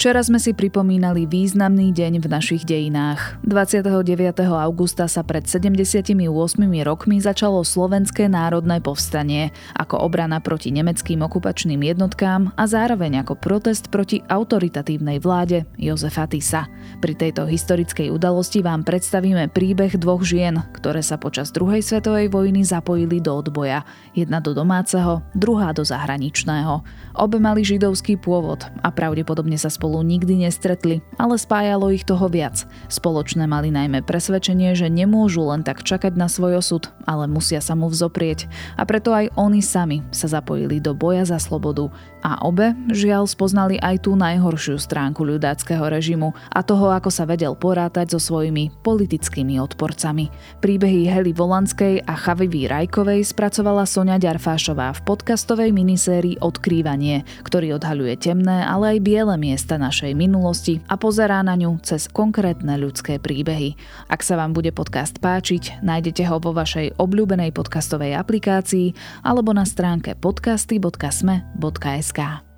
Včera sme si pripomínali významný deň v našich dejinách. 29. augusta sa pred 78 rokmi začalo Slovenské národné povstanie ako obrana proti nemeckým okupačným jednotkám a zároveň ako protest proti autoritatívnej vláde Jozefa Tisa. Pri tejto historickej udalosti vám predstavíme príbeh dvoch žien, ktoré sa počas druhej svetovej vojny zapojili do odboja. Jedna do domáceho, druhá do zahraničného. Obe mali židovský pôvod a pravdepodobne sa spolu spolu nikdy nestretli, ale spájalo ich toho viac. Spoločné mali najmä presvedčenie, že nemôžu len tak čakať na svoj osud, ale musia sa mu vzoprieť. A preto aj oni sami sa zapojili do boja za slobodu. A obe, žiaľ, spoznali aj tú najhoršiu stránku ľudáckého režimu a toho, ako sa vedel porátať so svojimi politickými odporcami. Príbehy Hely Volanskej a Chavivy Rajkovej spracovala Sonia Ďarfášová v podcastovej minisérii Odkrývanie, ktorý odhaľuje temné, ale aj biele miesta našej minulosti a pozerá na ňu cez konkrétne ľudské príbehy. Ak sa vám bude podcast páčiť, nájdete ho vo vašej obľúbenej podcastovej aplikácii alebo na stránke podcasty.sme.sk.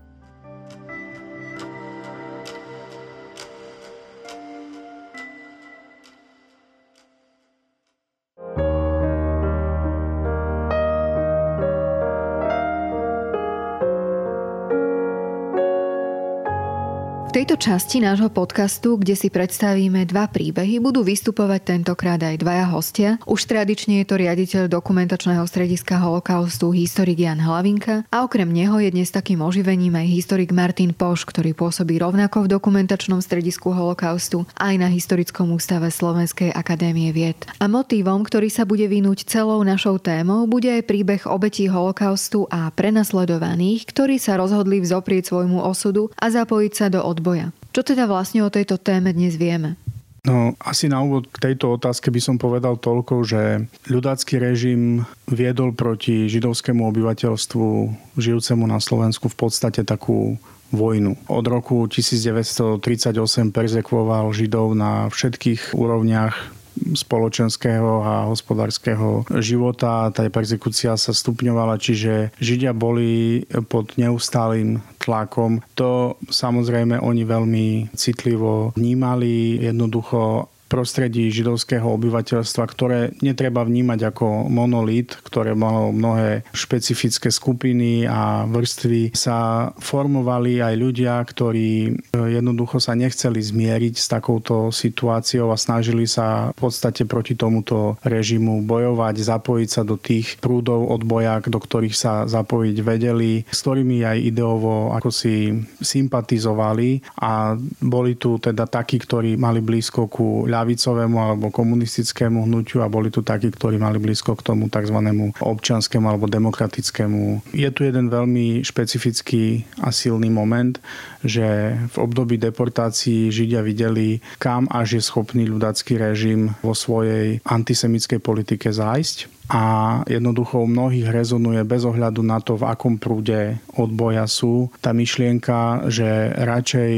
tejto časti nášho podcastu, kde si predstavíme dva príbehy, budú vystupovať tentokrát aj dvaja hostia. Už tradične je to riaditeľ dokumentačného strediska holokaustu historik Jan Hlavinka a okrem neho je dnes takým oživením aj historik Martin Poš, ktorý pôsobí rovnako v dokumentačnom stredisku holokaustu aj na Historickom ústave Slovenskej akadémie vied. A motívom, ktorý sa bude vynúť celou našou témou, bude aj príbeh obetí holokaustu a prenasledovaných, ktorí sa rozhodli vzoprieť svojmu osudu a zapojiť sa do odboja odboja. Čo teda vlastne o tejto téme dnes vieme? No, asi na úvod k tejto otázke by som povedal toľko, že ľudácky režim viedol proti židovskému obyvateľstvu žijúcemu na Slovensku v podstate takú vojnu. Od roku 1938 perzekvoval židov na všetkých úrovniach spoločenského a hospodárskeho života. Tá persekúcia sa stupňovala, čiže Židia boli pod neustálým tlakom. To samozrejme oni veľmi citlivo vnímali. Jednoducho prostredí židovského obyvateľstva, ktoré netreba vnímať ako monolit, ktoré malo mnohé špecifické skupiny a vrstvy, sa formovali aj ľudia, ktorí jednoducho sa nechceli zmieriť s takouto situáciou a snažili sa v podstate proti tomuto režimu bojovať, zapojiť sa do tých prúdov odboja, do ktorých sa zapojiť vedeli, s ktorými aj ideovo ako si sympatizovali a boli tu teda takí, ktorí mali blízko ku ľa ľavicovému alebo komunistickému hnutiu a boli tu takí, ktorí mali blízko k tomu tzv. občanskému alebo demokratickému. Je tu jeden veľmi špecifický a silný moment, že v období deportácií Židia videli, kam až je schopný ľudácky režim vo svojej antisemickej politike zájsť a jednoducho u mnohých rezonuje bez ohľadu na to, v akom prúde odboja sú. Tá myšlienka, že radšej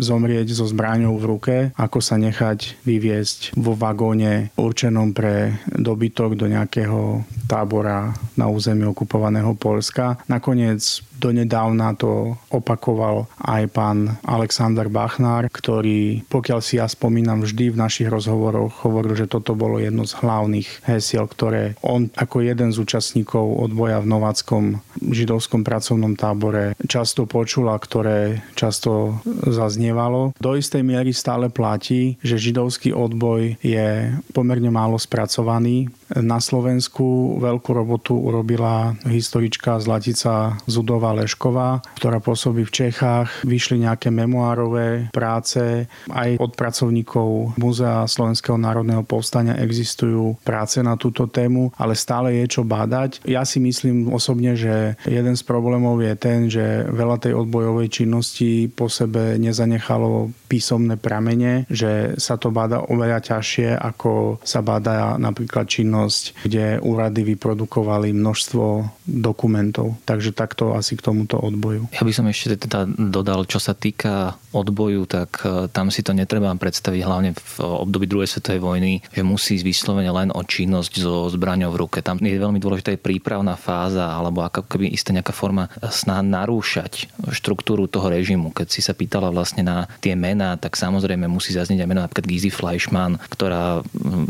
zomrieť so zbraňou v ruke, ako sa nechať vyviesť vo vagóne určenom pre dobytok do nejakého tábora na území okupovaného Polska. Nakoniec Donedávna to opakoval aj pán Alexander Bachnár, ktorý, pokiaľ si ja spomínam, vždy v našich rozhovoroch hovoril, že toto bolo jedno z hlavných hesiel, ktoré on ako jeden z účastníkov odboja v Novackom židovskom pracovnom tábore často počul a ktoré často zaznievalo. Do istej miery stále platí, že židovský odboj je pomerne málo spracovaný. Na Slovensku veľkú robotu urobila historička Zlatica Zudová Eva Lešková, ktorá pôsobí v Čechách. Vyšli nejaké memoárové práce. Aj od pracovníkov Múzea Slovenského národného povstania existujú práce na túto tému, ale stále je čo bádať. Ja si myslím osobne, že jeden z problémov je ten, že veľa tej odbojovej činnosti po sebe nezanechalo písomné pramene, že sa to báda oveľa ťažšie, ako sa báda napríklad činnosť, kde úrady vyprodukovali množstvo dokumentov. Takže takto asi k tomuto odboju. Ja by som ešte teda dodal, čo sa týka odboju, tak e, tam si to netreba predstaviť hlavne v období druhej svetovej vojny, že musí vyslovene len o činnosť so zbraňou v ruke. Tam je veľmi dôležitá aj prípravná fáza alebo ako keby istá nejaká forma snaha narúšať štruktúru toho režimu. Keď si sa pýtala vlastne na tie mená, tak samozrejme musí zaznieť aj meno napríklad Gizy Fleischmann, ktorá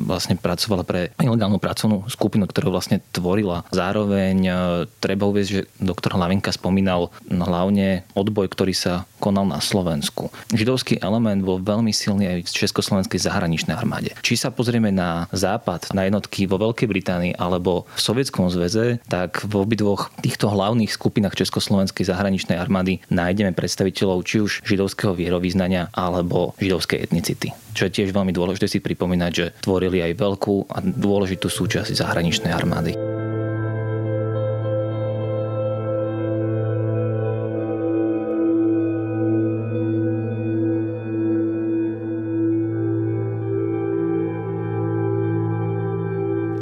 vlastne pracovala pre ilegálnu pracovnú skupinu, ktorú vlastne tvorila. Zároveň e, treba uvieť, že doktor Hlavinka spomínal hlavne odboj, ktorý sa konal na Slovensku. Židovský element bol veľmi silný aj v Československej zahraničnej armáde. Či sa pozrieme na západ, na jednotky vo Veľkej Británii alebo v Sovietskom zväze, tak v obidvoch týchto hlavných skupinách Československej zahraničnej armády nájdeme predstaviteľov či už židovského vierovýznania alebo židovskej etnicity. Čo je tiež veľmi dôležité si pripomínať, že tvorili aj veľkú a dôležitú súčasť zahraničnej armády.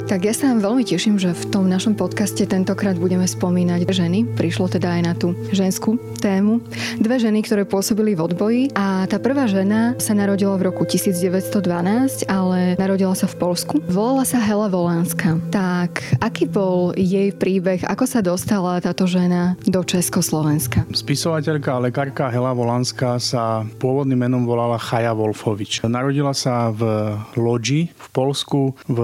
Tak ja sa veľmi teším, že v tom našom podcaste tentokrát budeme spomínať ženy. Prišlo teda aj na tú ženskú tému. Dve ženy, ktoré pôsobili v odboji a tá prvá žena sa narodila v roku 1912, ale narodila sa v Polsku. Volala sa Hela Volánska. Tak aký bol jej príbeh, ako sa dostala táto žena do Československa? Spisovateľka a lekárka Hela Volánska sa pôvodným menom volala Chaja Wolfovič. Narodila sa v Lodži v Polsku v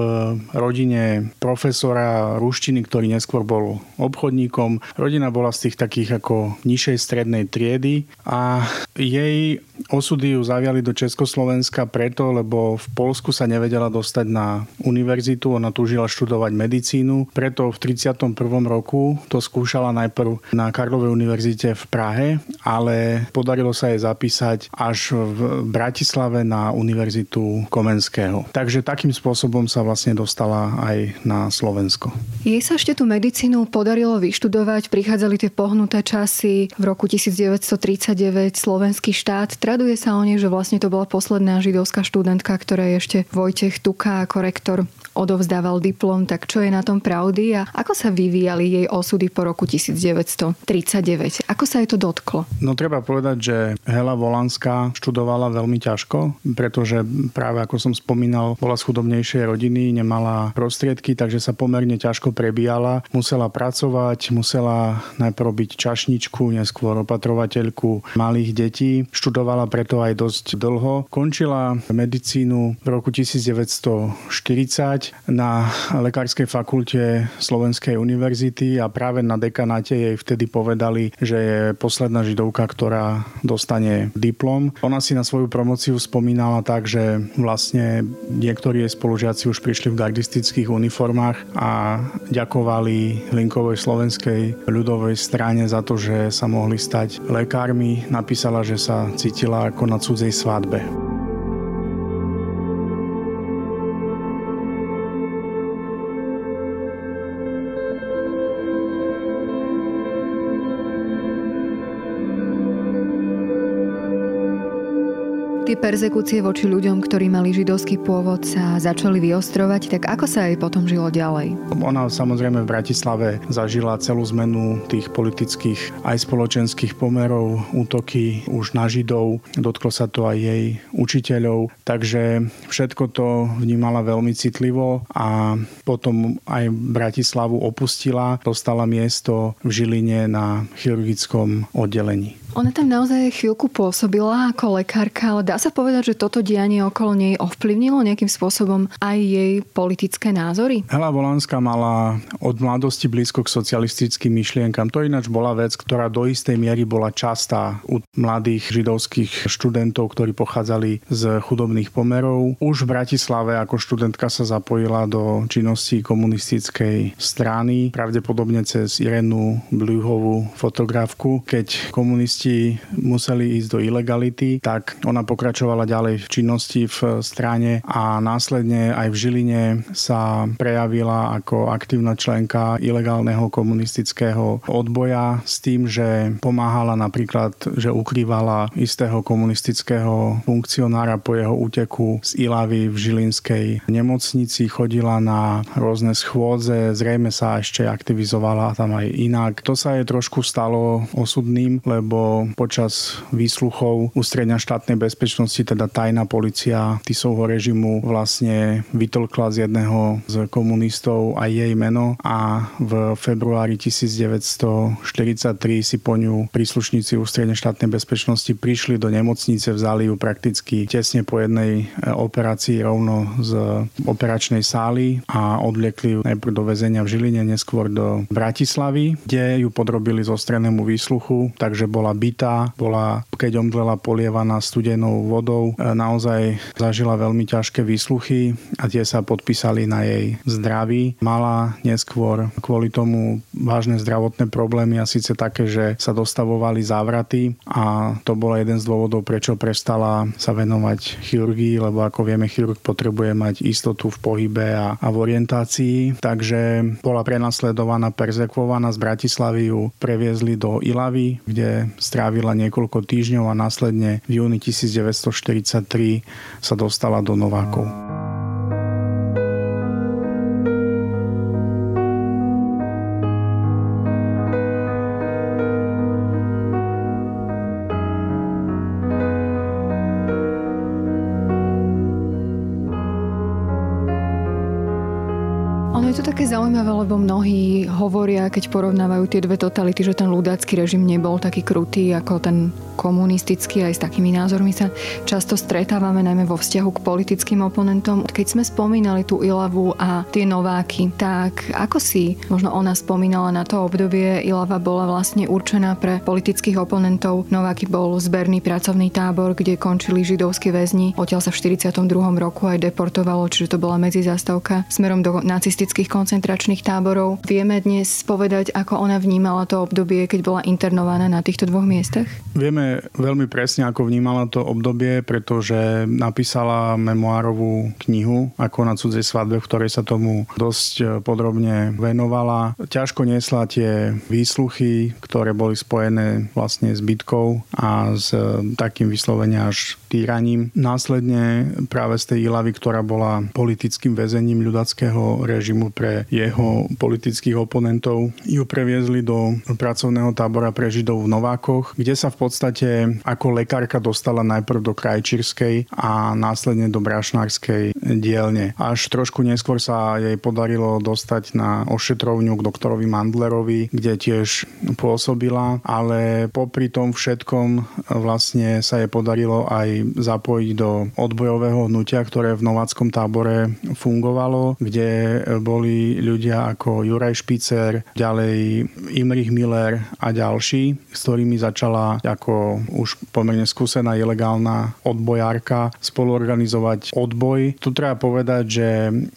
rodine rodine profesora ruštiny, ktorý neskôr bol obchodníkom. Rodina bola z tých takých ako nižšej strednej triedy a jej osudy ju zaviali do Československa preto, lebo v Polsku sa nevedela dostať na univerzitu, ona túžila študovať medicínu, preto v 31. roku to skúšala najprv na Karlovej univerzite v Prahe, ale podarilo sa jej zapísať až v Bratislave na univerzitu Komenského. Takže takým spôsobom sa vlastne dostala aj na Slovensko. Jej sa ešte tú medicínu podarilo vyštudovať, prichádzali tie pohnuté časy v roku 1939 slovenský štát. Traduje sa o nej, že vlastne to bola posledná židovská študentka, ktorá ešte Vojtech Tuka ako rektor odovzdával diplom, tak čo je na tom pravdy a ako sa vyvíjali jej osudy po roku 1939? Ako sa jej to dotklo? No treba povedať, že Hela Volanská študovala veľmi ťažko, pretože práve ako som spomínal, bola z chudobnejšej rodiny, nemala prostriedky, takže sa pomerne ťažko prebíjala. Musela pracovať, musela najprv byť čašničku, neskôr opatrovateľku malých detí. Študovala preto aj dosť dlho. Končila medicínu v roku 1940 na Lekárskej fakulte Slovenskej univerzity a práve na dekanáte jej vtedy povedali, že je posledná židovka, ktorá dostane diplom. Ona si na svoju promociu spomínala tak, že vlastne niektorí jej spolužiaci už prišli v gardistických uniformách a ďakovali Linkovej slovenskej ľudovej strane za to, že sa mohli stať lekármi. Napísala, že sa cítila ako na cudzej svadbe. Tie persekúcie voči ľuďom, ktorí mali židovský pôvod, sa začali vyostrovať, tak ako sa jej potom žilo ďalej? Ona samozrejme v Bratislave zažila celú zmenu tých politických aj spoločenských pomerov, útoky už na židov, dotklo sa to aj jej učiteľov, takže všetko to vnímala veľmi citlivo a potom aj Bratislavu opustila, dostala miesto v Žiline na chirurgickom oddelení. Ona tam naozaj chvíľku pôsobila ako lekárka, ale dá sa povedať, že toto dianie okolo nej ovplyvnilo nejakým spôsobom aj jej politické názory? Hela Volánska mala od mladosti blízko k socialistickým myšlienkam. To ináč bola vec, ktorá do istej miery bola častá u mladých židovských študentov, ktorí pochádzali z chudobných pomerov. Už v Bratislave ako študentka sa zapojila do činnosti komunistickej strany, pravdepodobne cez Irenu Blühovú fotografku, keď komunisti časti museli ísť do ilegality, tak ona pokračovala ďalej v činnosti v strane a následne aj v Žiline sa prejavila ako aktívna členka ilegálneho komunistického odboja s tým, že pomáhala napríklad, že ukrývala istého komunistického funkcionára po jeho úteku z Ilavy v Žilinskej nemocnici, chodila na rôzne schôdze, zrejme sa ešte aktivizovala tam aj inak. To sa je trošku stalo osudným, lebo počas výsluchov ústredňa štátnej bezpečnosti, teda tajná policia Tisovho režimu vlastne vytlkla z jedného z komunistov aj jej meno a v februári 1943 si po ňu príslušníci ústredne štátnej bezpečnosti prišli do nemocnice, vzali ju prakticky tesne po jednej e, operácii rovno z operačnej sály a odliekli ju najprv do väzenia v Žiline, neskôr do Bratislavy, kde ju podrobili zostrenému výsluchu, takže bola bytá, bola, keď omdlela, polievaná studenou vodou. E, naozaj zažila veľmi ťažké výsluchy a tie sa podpísali na jej zdraví. Mala neskôr kvôli tomu vážne zdravotné problémy a síce také, že sa dostavovali závraty a to bol jeden z dôvodov, prečo prestala sa venovať chirurgii, lebo ako vieme, chirurg potrebuje mať istotu v pohybe a, a v orientácii. Takže bola prenasledovaná, perzekvovaná z Bratislavy ju previezli do Ilavy, kde strávila niekoľko týždňov a následne v júni 1943 sa dostala do Novákov. Mnohí hovoria, keď porovnávajú tie dve totality, že ten ľudácky režim nebol taký krutý ako ten komunistický, aj s takými názormi sa často stretávame najmä vo vzťahu k politickým oponentom. Keď sme spomínali tú Ilavu a tie Nováky, tak ako si možno ona spomínala na to obdobie, Ilava bola vlastne určená pre politických oponentov. Nováky bol zberný pracovný tábor, kde končili židovskí väzni. Odtiaľ sa v 42. roku aj deportovalo, čiže to bola medzizastavka smerom do nacistických koncentračných táborov. Vieme dnes povedať, ako ona vnímala to obdobie, keď bola internovaná na týchto dvoch miestach? Vieme veľmi presne, ako vnímala to obdobie, pretože napísala memoárovú knihu ako na cudzej svadbe, v ktorej sa tomu dosť e, podrobne venovala. Ťažko nesla tie výsluchy, ktoré boli spojené vlastne s bitkou a s e, takým vyslovene až týraním. Následne práve z tej Ilavy, ktorá bola politickým väzením ľudackého režimu pre jeho politických oponentov ju previezli do pracovného tábora pre Židov v Novákoch, kde sa v podstate ako lekárka dostala najprv do Krajčírskej a následne do Brašnárskej dielne. Až trošku neskôr sa jej podarilo dostať na ošetrovňu k doktorovi Mandlerovi, kde tiež pôsobila, ale popri tom všetkom vlastne sa jej podarilo aj zapojiť do odbojového hnutia, ktoré v Nováckom tábore fungovalo, kde boli ľudia ako Juraj Špicer, ďalej Imrich Miller a ďalší, s ktorými začala ako už pomerne skúsená ilegálna odbojárka spoluorganizovať odboj. Tu treba povedať, že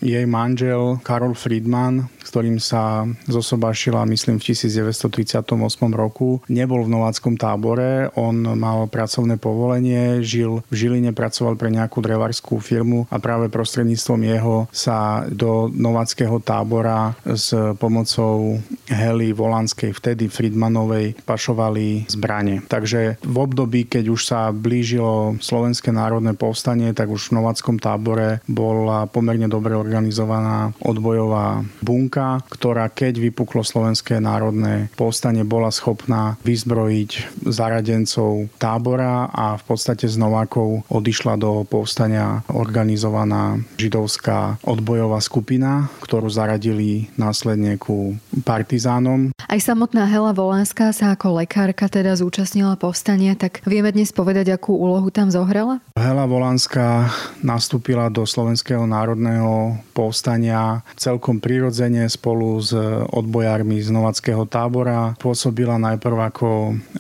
jej manžel Karol Friedman, s ktorým sa zosobášila, myslím, v 1938 roku, nebol v nováckom tábore, on mal pracovné povolenie, žil v Žiline, pracoval pre nejakú drevarskú firmu a práve prostredníctvom jeho sa do nováckého tábora s pomocou Hely Volanskej, vtedy Friedmanovej, pašovali zbranie. Takže v období, keď už sa blížilo Slovenské národné povstanie, tak už v Novackom tábore bola pomerne dobre organizovaná odbojová bunka, ktorá keď vypuklo Slovenské národné povstanie, bola schopná vyzbrojiť zaradencov tábora a v podstate z Novákov odišla do povstania organizovaná židovská odbojová skupina, ktorú zaradili následne ku partizánom. Aj samotná Hela Volánska sa ako lekárka teda zúčastnila povstania, tak vieme dnes povedať, akú úlohu tam zohrala? Hela Volánska nastúpila do Slovenského národného povstania celkom prirodzene spolu s odbojármi z Novackého tábora. Pôsobila najprv ako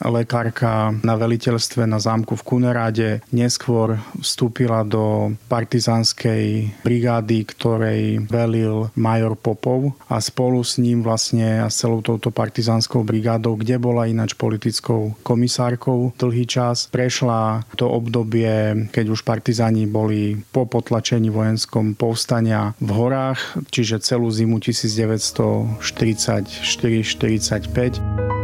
lekárka na veliteľstve na zámku v Kuneráde, neskôr vstúpila do partizánskej brigády, ktorej velil major Popov a spolu s ním vlastne a s celou touto partizánskou brigádou, kde bola ináč politickou komisárkou dlhý čas, prešla to obdobie, keď už partizáni boli po potlačení vojenskom povstania v horách, čiže celú zimu 1944-45.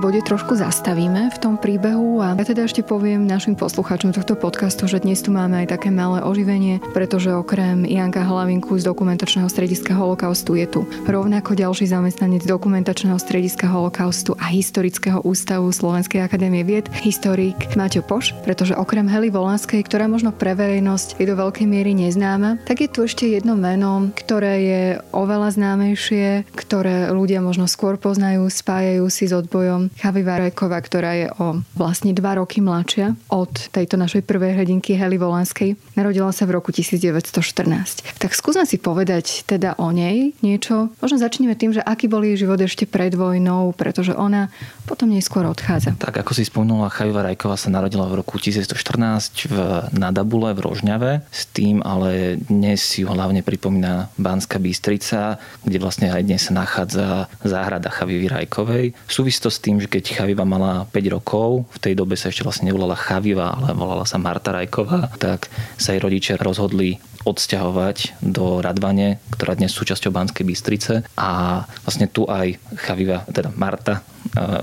Bode trošku zastavíme v tom príbehu a ja teda ešte poviem našim poslucháčom tohto podcastu, že dnes tu máme aj také malé oživenie, pretože okrem Janka Hlavinku z dokumentačného strediska holokaustu je tu rovnako ďalší zamestnanec dokumentačného strediska holokaustu a historického ústavu Slovenskej akadémie vied, historik Maťo Poš, pretože okrem Hely Volánskej, ktorá možno pre verejnosť je do veľkej miery neznáma, tak je tu ešte jedno meno, ktoré je oveľa známejšie, ktoré ľudia možno skôr poznajú, spájajú si s odbojom Chavi Varajková, ktorá je o vlastne dva roky mladšia od tejto našej prvej hrdinky Hely Volanskej. Narodila sa v roku 1914. Tak skúsme si povedať teda o nej niečo. Možno začneme tým, že aký bol jej život ešte pred vojnou, pretože ona potom neskôr odchádza. Tak ako si spomenula, Chaviva Rajková sa narodila v roku 1914 v Nadabule v Rožňave, s tým ale dnes si ju hlavne pripomína Banská Bystrica, kde vlastne aj dnes sa nachádza záhrada Chavivy Rajkovej. Súvisí s tým, že keď Chaviva mala 5 rokov, v tej dobe sa ešte vlastne nevolala Chaviva, ale volala sa Marta Rajková, tak sa jej rodičia rozhodli odsťahovať do Radvane, ktorá dnes sú súčasťou Banskej Bystrice a vlastne tu aj Chaviva, teda Marta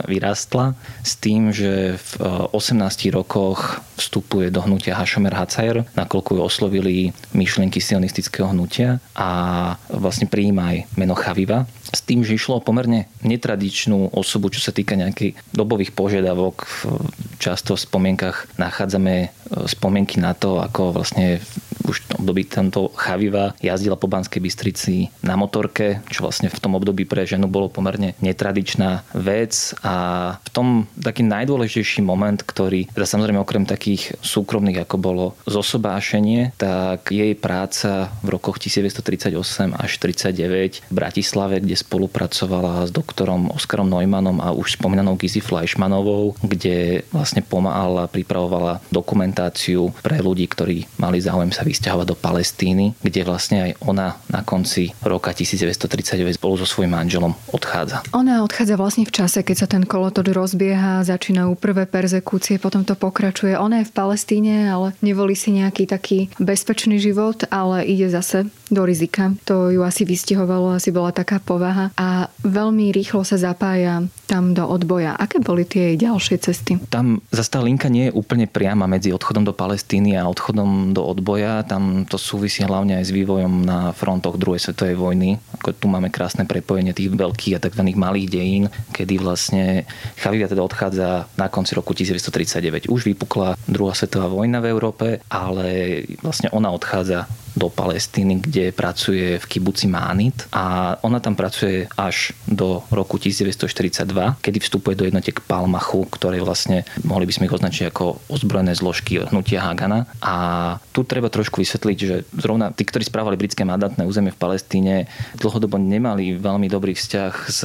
vyrástla s tým, že v 18 rokoch vstupuje do hnutia Hašomer Hacajer, nakoľko ju oslovili myšlienky sionistického hnutia a vlastne prijíma aj meno Chaviva s tým, že išlo o pomerne netradičnú osobu, čo sa týka nejakých dobových požiadavok. Často v spomienkach nachádzame e, spomienky na to, ako vlastne už v období tento Chaviva jazdila po Banskej Bystrici na motorke, čo vlastne v tom období pre ženu bolo pomerne netradičná vec. A v tom taký najdôležitejší moment, ktorý, teda samozrejme okrem takých súkromných, ako bolo zosobášenie, tak jej práca v rokoch 1938 až 39 v Bratislave, kde spolupracovala s doktorom Oskarom Neumannom a už spomínanou Gizi Fleischmanovou, kde vlastne pomáhala, pripravovala dokumentáciu pre ľudí, ktorí mali záujem sa vysťahovať do Palestíny, kde vlastne aj ona na konci roka 1939 spolu so svojím manželom odchádza. Ona odchádza vlastne v čase, keď sa ten kolotoč rozbieha, začínajú prvé perzekúcie, potom to pokračuje. Ona je v Palestíne, ale nevolí si nejaký taký bezpečný život, ale ide zase do rizika. To ju asi vystihovalo, asi bola taká povaha a veľmi rýchlo sa zapája tam do odboja. Aké boli tie ďalšie cesty? Tam zase tá linka nie je úplne priama medzi odchodom do Palestíny a odchodom do odboja. Tam to súvisí hlavne aj s vývojom na frontoch druhej svetovej vojny. Ako tu máme krásne prepojenie tých veľkých a tzv. malých dejín, kedy vlastne Chavivia teda odchádza na konci roku 1939. Už vypukla druhá svetová vojna v Európe, ale vlastne ona odchádza do Palestíny, kde pracuje v kibuci Mánit a ona tam pracuje až do roku 1942, kedy vstupuje do jednotiek Palmachu, ktoré vlastne mohli by sme ich označiť ako ozbrojené zložky hnutia Hagana. A tu treba trošku vysvetliť, že zrovna tí, ktorí správali britské mandátne územie v Palestíne, dlhodobo nemali veľmi dobrý vzťah s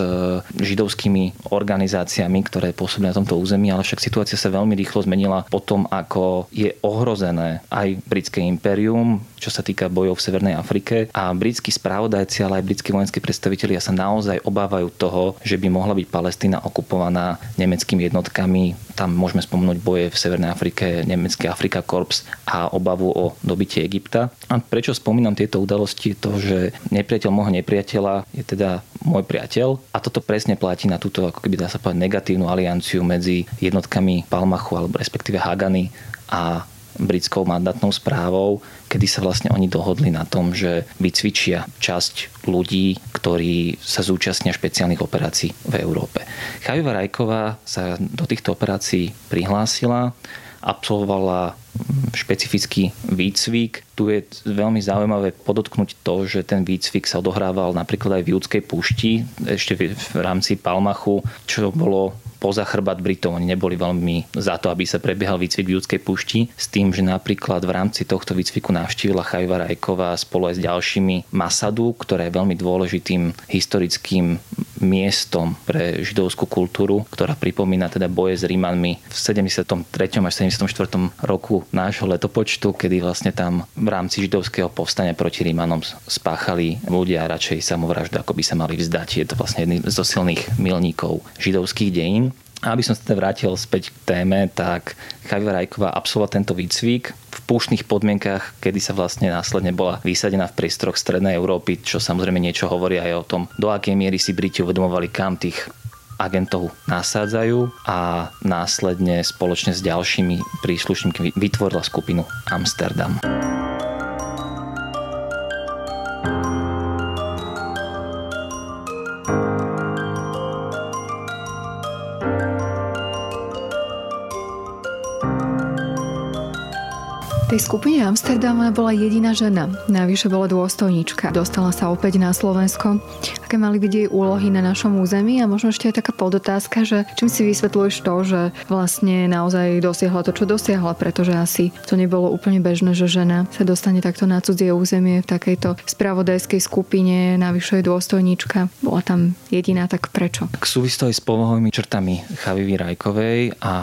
židovskými organizáciami, ktoré pôsobili na tomto území, ale však situácia sa veľmi rýchlo zmenila potom, ako je ohrozené aj britské impérium, čo sa týka bojov v Severnej Afrike a britskí správodajci, ale aj britskí vojenskí predstavitelia sa naozaj obávajú toho, že by mohla byť Palestína okupovaná nemeckými jednotkami. Tam môžeme spomenúť boje v Severnej Afrike, nemecký Afrika Korps a obavu o dobitie Egypta. A prečo spomínam tieto udalosti? To, že nepriateľ môjho nepriateľa je teda môj priateľ a toto presne platí na túto, ako keby dá sa povedať, negatívnu alianciu medzi jednotkami Palmachu alebo respektíve Hagany a britskou mandátnou správou, kedy sa vlastne oni dohodli na tom, že vycvičia časť ľudí, ktorí sa zúčastnia špeciálnych operácií v Európe. Chaviva Rajková sa do týchto operácií prihlásila absolvovala špecifický výcvik. Tu je veľmi zaujímavé podotknúť to, že ten výcvik sa odohrával napríklad aj v Judskej púšti, ešte v rámci Palmachu, čo bolo poza chrbát Britov. Oni neboli veľmi za to, aby sa prebiehal výcvik v Judskej púšti, s tým, že napríklad v rámci tohto výcviku navštívila Chajva Rajková spolu aj s ďalšími Masadu, ktoré je veľmi dôležitým historickým miestom pre židovskú kultúru, ktorá pripomína teda boje s Rímanmi v 73. až 74. roku nášho letopočtu, kedy vlastne tam v rámci židovského povstania proti Rímanom spáchali ľudia radšej samovraždu, ako by sa mali vzdať. Je to vlastne jedný zo silných milníkov židovských dejín. Aby som sa teda vrátil späť k téme, tak Chaviva Rajková absolvovala tento výcvik v púštnych podmienkach, kedy sa vlastne následne bola vysadená v priestoroch Strednej Európy, čo samozrejme niečo hovorí aj o tom, do akej miery si Briti uvedomovali, kam tých agentov nasádzajú a následne spoločne s ďalšími príslušníkmi vytvorila skupinu Amsterdam. Tej skupine Amsterdam bola jediná žena. Navyše bola dôstojnička. Dostala sa opäť na Slovensko. Aké mali byť jej úlohy na našom území a možno ešte aj taká podotázka, že čím si vysvetľuješ to, že vlastne naozaj dosiahla to, čo dosiahla, pretože asi to nebolo úplne bežné, že žena sa dostane takto na cudzie územie v takejto spravodajskej skupine, navyše je dôstojnička. Bola tam jediná, tak prečo? K súvisí to aj s povahovými črtami Chavivy Rajkovej a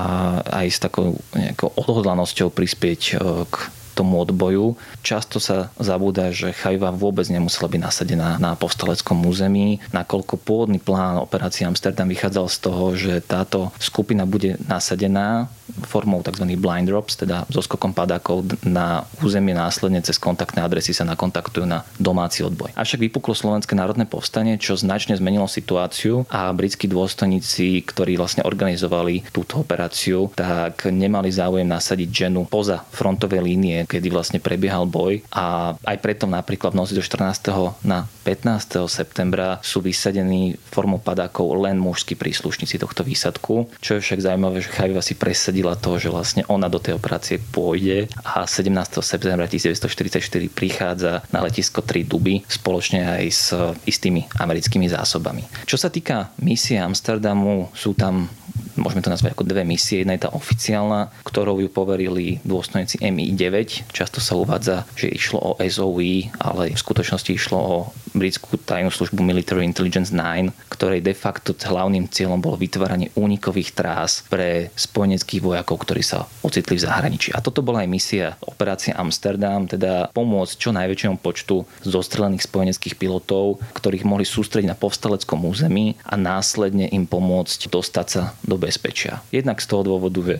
aj s takou nejakou odhodlanosťou prispieť e, k tomu odboju. Často sa zabúda, že Chajva vôbec nemusela byť nasadená na povstaleckom území, nakoľko pôvodný plán operácie Amsterdam vychádzal z toho, že táto skupina bude nasadená formou tzv. blind drops, teda so skokom padákov na územie následne cez kontaktné adresy sa nakontaktujú na domáci odboj. Avšak vypuklo Slovenské národné povstanie, čo značne zmenilo situáciu a britskí dôstojníci, ktorí vlastne organizovali túto operáciu, tak nemali záujem nasadiť ženu poza frontovej línie, kedy vlastne prebiehal boj a aj preto napríklad v noci do 14. na 15. septembra sú vysadení formou padákov len mužskí príslušníci tohto výsadku. Čo je však zaujímavé, že Chaviva si presadila to, že vlastne ona do tej operácie pôjde a 17. septembra 1944 prichádza na letisko 3 Duby spoločne aj s istými americkými zásobami. Čo sa týka misie Amsterdamu, sú tam môžeme to nazvať ako dve misie. Jedna je tá oficiálna, ktorou ju poverili dôstojníci MI9. Často sa uvádza, že išlo o SOE, ale v skutočnosti išlo o britskú tajnú službu Military Intelligence 9, ktorej de facto hlavným cieľom bolo vytváranie únikových trás pre spojeneckých vojakov, ktorí sa ocitli v zahraničí. A toto bola aj misia operácia Amsterdam, teda pomôcť čo najväčšiemu počtu zostrelených spojeneckých pilotov, ktorých mohli sústrediť na povstaleckom území a následne im pomôcť dostať sa do bezpečia. Jednak z toho dôvodu, že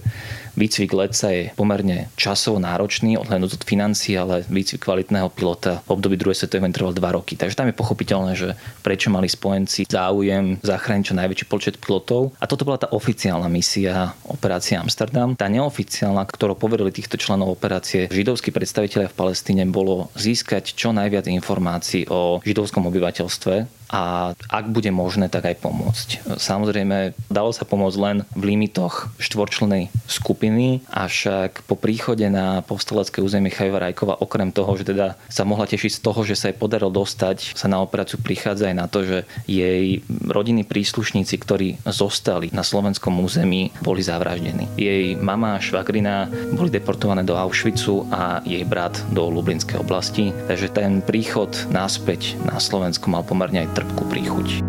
výcvik letca je pomerne časovo náročný, odhľadnúť od financií, ale výcvik kvalitného pilota v období druhej svetovej vojny trval 2 roky. Takže tam je pochopiteľné, že prečo mali spojenci záujem zachrániť čo najväčší počet pilotov. A toto bola tá oficiálna misia operácie Amsterdam. Tá neoficiálna, ktorou poverili týchto členov operácie židovskí predstavitelia v Palestíne, bolo získať čo najviac informácií o židovskom obyvateľstve a ak bude možné, tak aj pomôcť. Samozrejme, dalo sa pomôcť len v limitoch štvorčlenej skupiny, avšak po príchode na povstalecké územie Chajva Rajkova, okrem toho, že teda sa mohla tešiť z toho, že sa jej podarilo dostať, sa na operáciu prichádza aj na to, že jej rodinní príslušníci, ktorí zostali na slovenskom území, boli zavraždení. Jej mama a švagrina boli deportované do Auschwitzu a jej brat do Lublinskej oblasti. Takže ten príchod naspäť na Slovensko mal pomerne aj trpkú príchuť.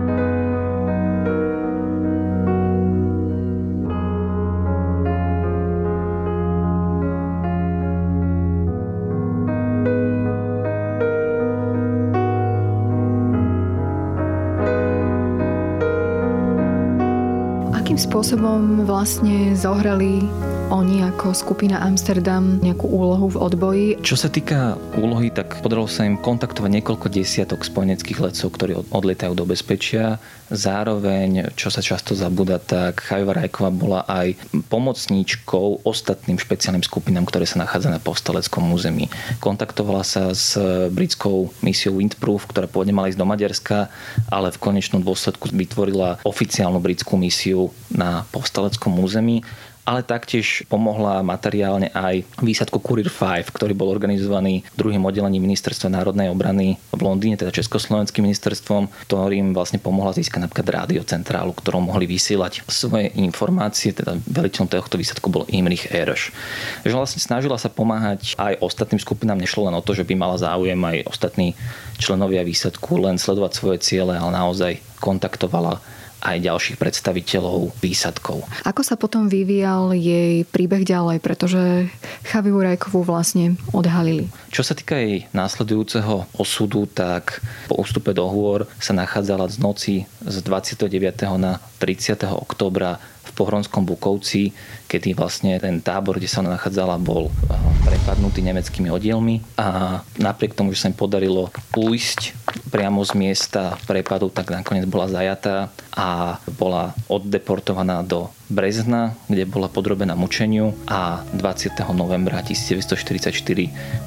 Spôsobom vlastne zohrali oni ako skupina Amsterdam nejakú úlohu v odboji. Čo sa týka úlohy, tak podarilo sa im kontaktovať niekoľko desiatok spojeneckých letcov, ktorí odlietajú do bezpečia. Zároveň, čo sa často zabúda, tak Chajva Rajková bola aj pomocníčkou ostatným špeciálnym skupinám, ktoré sa nachádza na povstaleckom území. Kontaktovala sa s britskou misiou Windproof, ktorá pôvodne mala ísť do Maďarska, ale v konečnom dôsledku vytvorila oficiálnu britskú misiu na povstaleckom území ale taktiež pomohla materiálne aj výsadku Courier 5, ktorý bol organizovaný druhým oddelením Ministerstva národnej obrany v Londýne, teda Československým ministerstvom, ktorým vlastne pomohla získať napríklad rádiocentrálu, ktorou mohli vysielať svoje informácie, teda veliteľom tohto výsadku bol Imrich Erš. Že vlastne snažila sa pomáhať aj ostatným skupinám, nešlo len o to, že by mala záujem aj ostatní členovia výsadku len sledovať svoje ciele, ale naozaj kontaktovala aj ďalších predstaviteľov výsadkov. Ako sa potom vyvíjal jej príbeh ďalej, pretože Chaviu Rajkovú vlastne odhalili? Čo sa týka jej následujúceho osudu, tak po ústupe do hôr sa nachádzala z noci z 29. na 30. oktobra v Pohronskom Bukovci, kedy vlastne ten tábor, kde sa ona nachádzala, bol eh, prepadnutý nemeckými oddielmi a napriek tomu, že sa im podarilo ujsť priamo z miesta prepadu, tak nakoniec bola zajatá a bola oddeportovaná do Brezna, kde bola podrobená mučeniu a 20. novembra 1944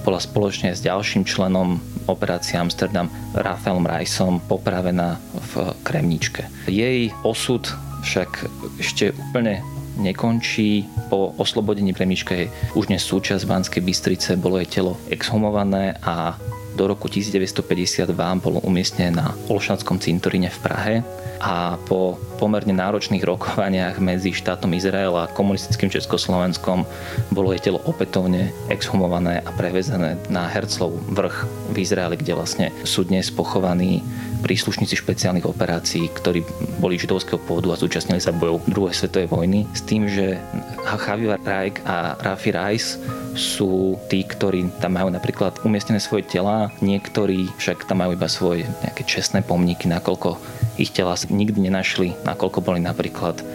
bola spoločne s ďalším členom operácie Amsterdam Rafaelom Reisom popravená v Kremničke. Jej osud však ešte úplne nekončí. Po oslobodení Premička je už dnes súčasť Banskej Bystrice, bolo jej telo exhumované a do roku 1952 bolo umiestnené na Olšanskom cintoríne v Prahe a po pomerne náročných rokovaniach medzi štátom Izrael a komunistickým Československom. Bolo jej telo opätovne exhumované a prevezené na Herclov vrch v Izraeli, kde vlastne sú dnes pochovaní príslušníci špeciálnych operácií, ktorí boli židovského pôvodu a zúčastnili sa bojov druhej svetovej vojny, s tým, že Javier Rajk a Rafi Rice sú tí, ktorí tam majú napríklad umiestnené svoje tela, niektorí však tam majú iba svoje nejaké čestné pomníky, nakoľko ich tela nikdy nenašli, nakoľko boli napríklad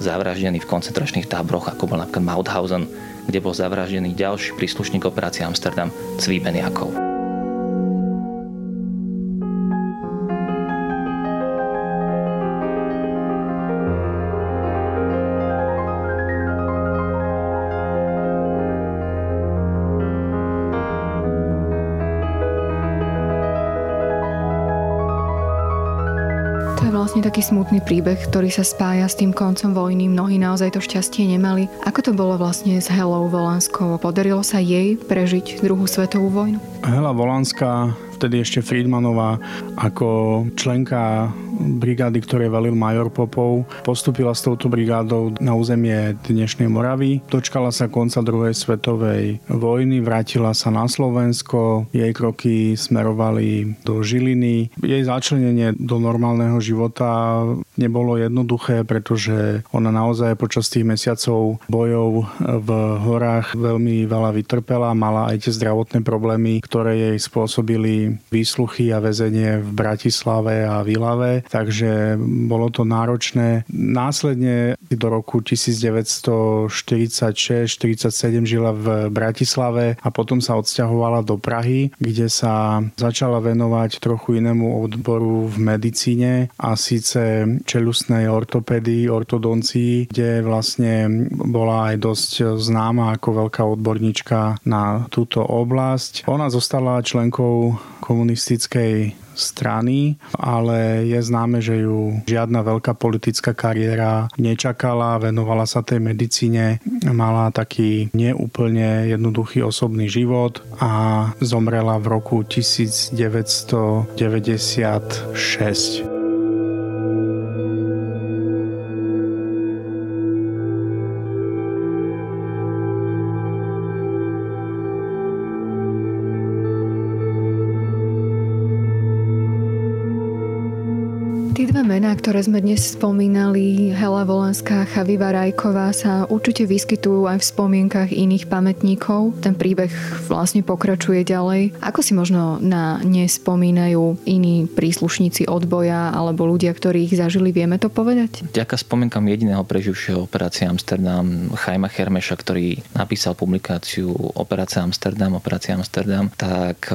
zavraždení v koncentračných táboroch, ako bol napríklad Mauthausen, kde bol zavraždený ďalší príslušník operácie Amsterdam, Cvíbeniakov. Taký smutný príbeh, ktorý sa spája s tým koncom vojny. Mnohí naozaj to šťastie nemali. Ako to bolo vlastne s Helou Volanskou? Podarilo sa jej prežiť druhú svetovú vojnu? Hela Volanská vtedy ešte Friedmanová ako členka brigády, ktoré velil major Popov, postupila s touto brigádou na územie dnešnej Moravy. Dočkala sa konca druhej svetovej vojny, vrátila sa na Slovensko, jej kroky smerovali do Žiliny. Jej začlenenie do normálneho života nebolo jednoduché, pretože ona naozaj počas tých mesiacov bojov v horách veľmi veľa vytrpela, mala aj tie zdravotné problémy, ktoré jej spôsobili výsluchy a väzenie v Bratislave a Vilave, takže bolo to náročné. Následne do roku 1946-47 žila v Bratislave a potom sa odsťahovala do Prahy, kde sa začala venovať trochu inému odboru v medicíne a síce čelusnej ortopédii, ortodoncii, kde vlastne bola aj dosť známa ako veľká odborníčka na túto oblasť. Ona zostala členkou komunistickej strany, ale je známe, že ju žiadna veľká politická kariéra nečakala, venovala sa tej medicíne, mala taký neúplne jednoduchý osobný život a zomrela v roku 1996. mená, ktoré sme dnes spomínali, Hela Volanská, Chaviva Rajková, sa určite vyskytujú aj v spomienkach iných pamätníkov. Ten príbeh vlastne pokračuje ďalej. Ako si možno na ne spomínajú iní príslušníci odboja alebo ľudia, ktorí ich zažili, vieme to povedať? Ďaká spomienkam jediného preživšieho operácie Amsterdam, Chajma Hermeša, ktorý napísal publikáciu Operácia Amsterdam, Operácia Amsterdam, tak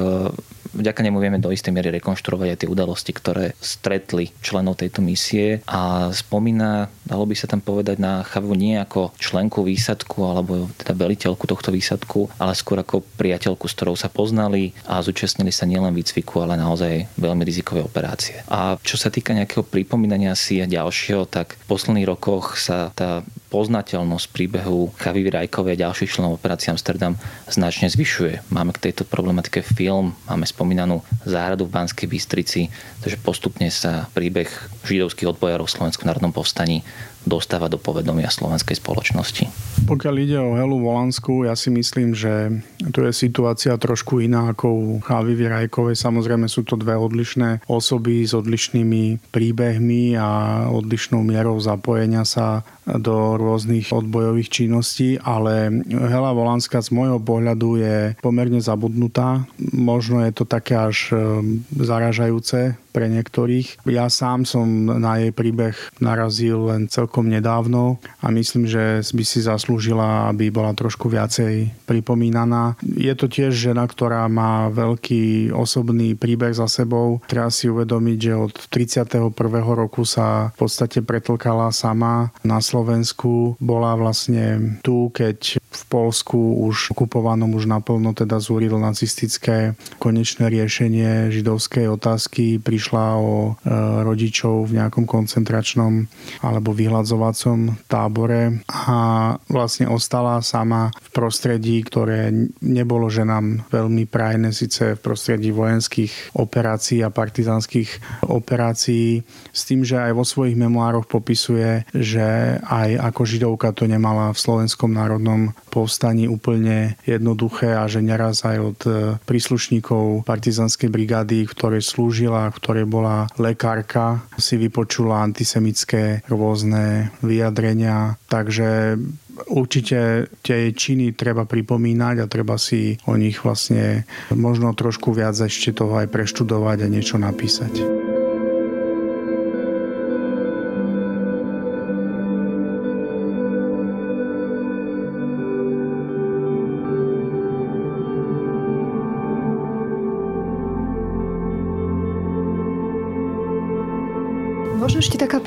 vďaka nemu vieme do istej miery rekonštruovať aj tie udalosti, ktoré stretli členov tejto misie a spomína, dalo by sa tam povedať na Chavu nie ako členku výsadku alebo teda veliteľku tohto výsadku, ale skôr ako priateľku, s ktorou sa poznali a zúčastnili sa nielen výcviku, ale naozaj veľmi rizikové operácie. A čo sa týka nejakého pripomínania si a ďalšieho, tak v posledných rokoch sa tá poznateľnosť príbehu Chavy Rajkovej a ďalších členov operácie Amsterdam značne zvyšuje. Máme k tejto problematike film, máme spomínanú záhradu v Banskej Bystrici, takže postupne sa príbeh židovských odbojárov v Slovenskom národnom povstaní dostáva do povedomia slovenskej spoločnosti. Pokiaľ ide o Helu Volansku, ja si myslím, že tu je situácia trošku iná ako u Chávy Virajkovej. Samozrejme sú to dve odlišné osoby s odlišnými príbehmi a odlišnou mierou zapojenia sa do rôznych odbojových činností, ale Hela Volanská z môjho pohľadu je pomerne zabudnutá. Možno je to také až ehm, zaražajúce pre niektorých. Ja sám som na jej príbeh narazil len celkom nedávno a myslím, že by si zaslúžila, aby bola trošku viacej pripomínaná. Je to tiež žena, ktorá má veľký osobný príbeh za sebou. Treba si uvedomiť, že od 31. roku sa v podstate pretlkala sama na Slovensku bola vlastne tu, keď v Polsku už okupovanom už naplno teda zúril nacistické konečné riešenie židovskej otázky. Prišla o e, rodičov v nejakom koncentračnom alebo vyhľadzovacom tábore a vlastne ostala sama v prostredí, ktoré nebolo ženám veľmi prajné, síce v prostredí vojenských operácií a partizánskych operácií, s tým, že aj vo svojich memoároch popisuje, že aj ako židovka to nemala v slovenskom národnom povstaní úplne jednoduché a že neraz aj od e, príslušníkov partizanskej brigády, v ktorej slúžila, v ktorej bola lekárka, si vypočula antisemické rôzne vyjadrenia. Takže určite tie činy treba pripomínať a treba si o nich vlastne možno trošku viac ešte toho aj preštudovať a niečo napísať.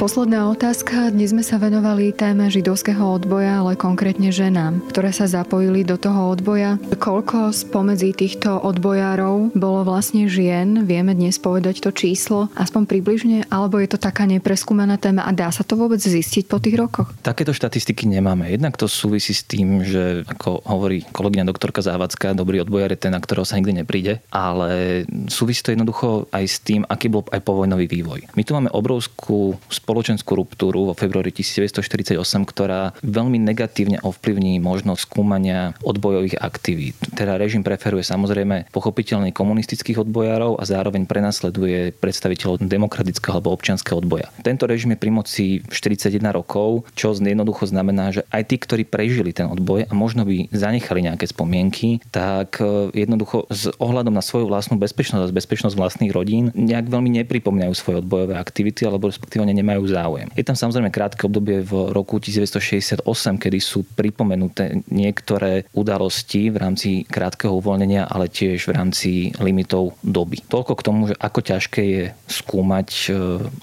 Posledná otázka. Dnes sme sa venovali téme židovského odboja, ale konkrétne ženám, ktoré sa zapojili do toho odboja. Koľko spomedzi týchto odbojárov bolo vlastne žien? Vieme dnes povedať to číslo, aspoň približne, alebo je to taká nepreskúmaná téma a dá sa to vôbec zistiť po tých rokoch? Takéto štatistiky nemáme. Jednak to súvisí s tým, že ako hovorí kolegyňa doktorka Závacká, dobrý odbojár je ten, na ktorého sa nikdy nepríde, ale súvisí to jednoducho aj s tým, aký bol aj povojnový vývoj. My tu máme obrovskú takú spoločenskú ruptúru vo februári 1948, ktorá veľmi negatívne ovplyvní možnosť skúmania odbojových aktivít. Teda režim preferuje samozrejme pochopiteľne komunistických odbojárov a zároveň prenasleduje predstaviteľov demokratického alebo občianského odboja. Tento režim je pri moci 41 rokov, čo jednoducho znamená, že aj tí, ktorí prežili ten odboj a možno by zanechali nejaké spomienky, tak e, jednoducho s ohľadom na svoju vlastnú bezpečnosť a bezpečnosť vlastných rodín nejak veľmi nepripomínajú svoje odbojové aktivity alebo respektíve nemajú záujem. Je tam samozrejme krátke obdobie v roku 1968, kedy sú pripomenuté niektoré udalosti v rámci krátkeho uvoľnenia, ale tiež v rámci limitov doby. Toľko k tomu, že ako ťažké je skúmať e,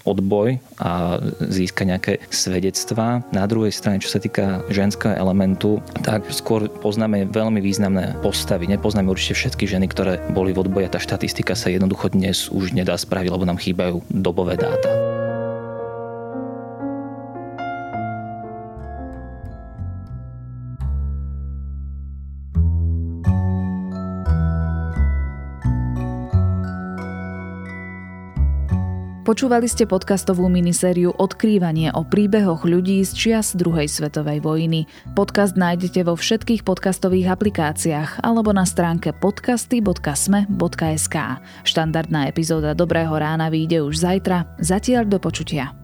odboj a získať nejaké svedectvá. Na druhej strane, čo sa týka ženského elementu, tak skôr poznáme veľmi významné postavy. Nepoznáme určite všetky ženy, ktoré boli v odboji a tá štatistika sa jednoducho dnes už nedá spraviť, lebo nám chýbajú dobové dáta. Počúvali ste podcastovú minisériu Odkrývanie o príbehoch ľudí z čias druhej svetovej vojny. Podcast nájdete vo všetkých podcastových aplikáciách alebo na stránke podcasty.sme.sk. Štandardná epizóda Dobrého rána vyjde už zajtra. Zatiaľ do počutia.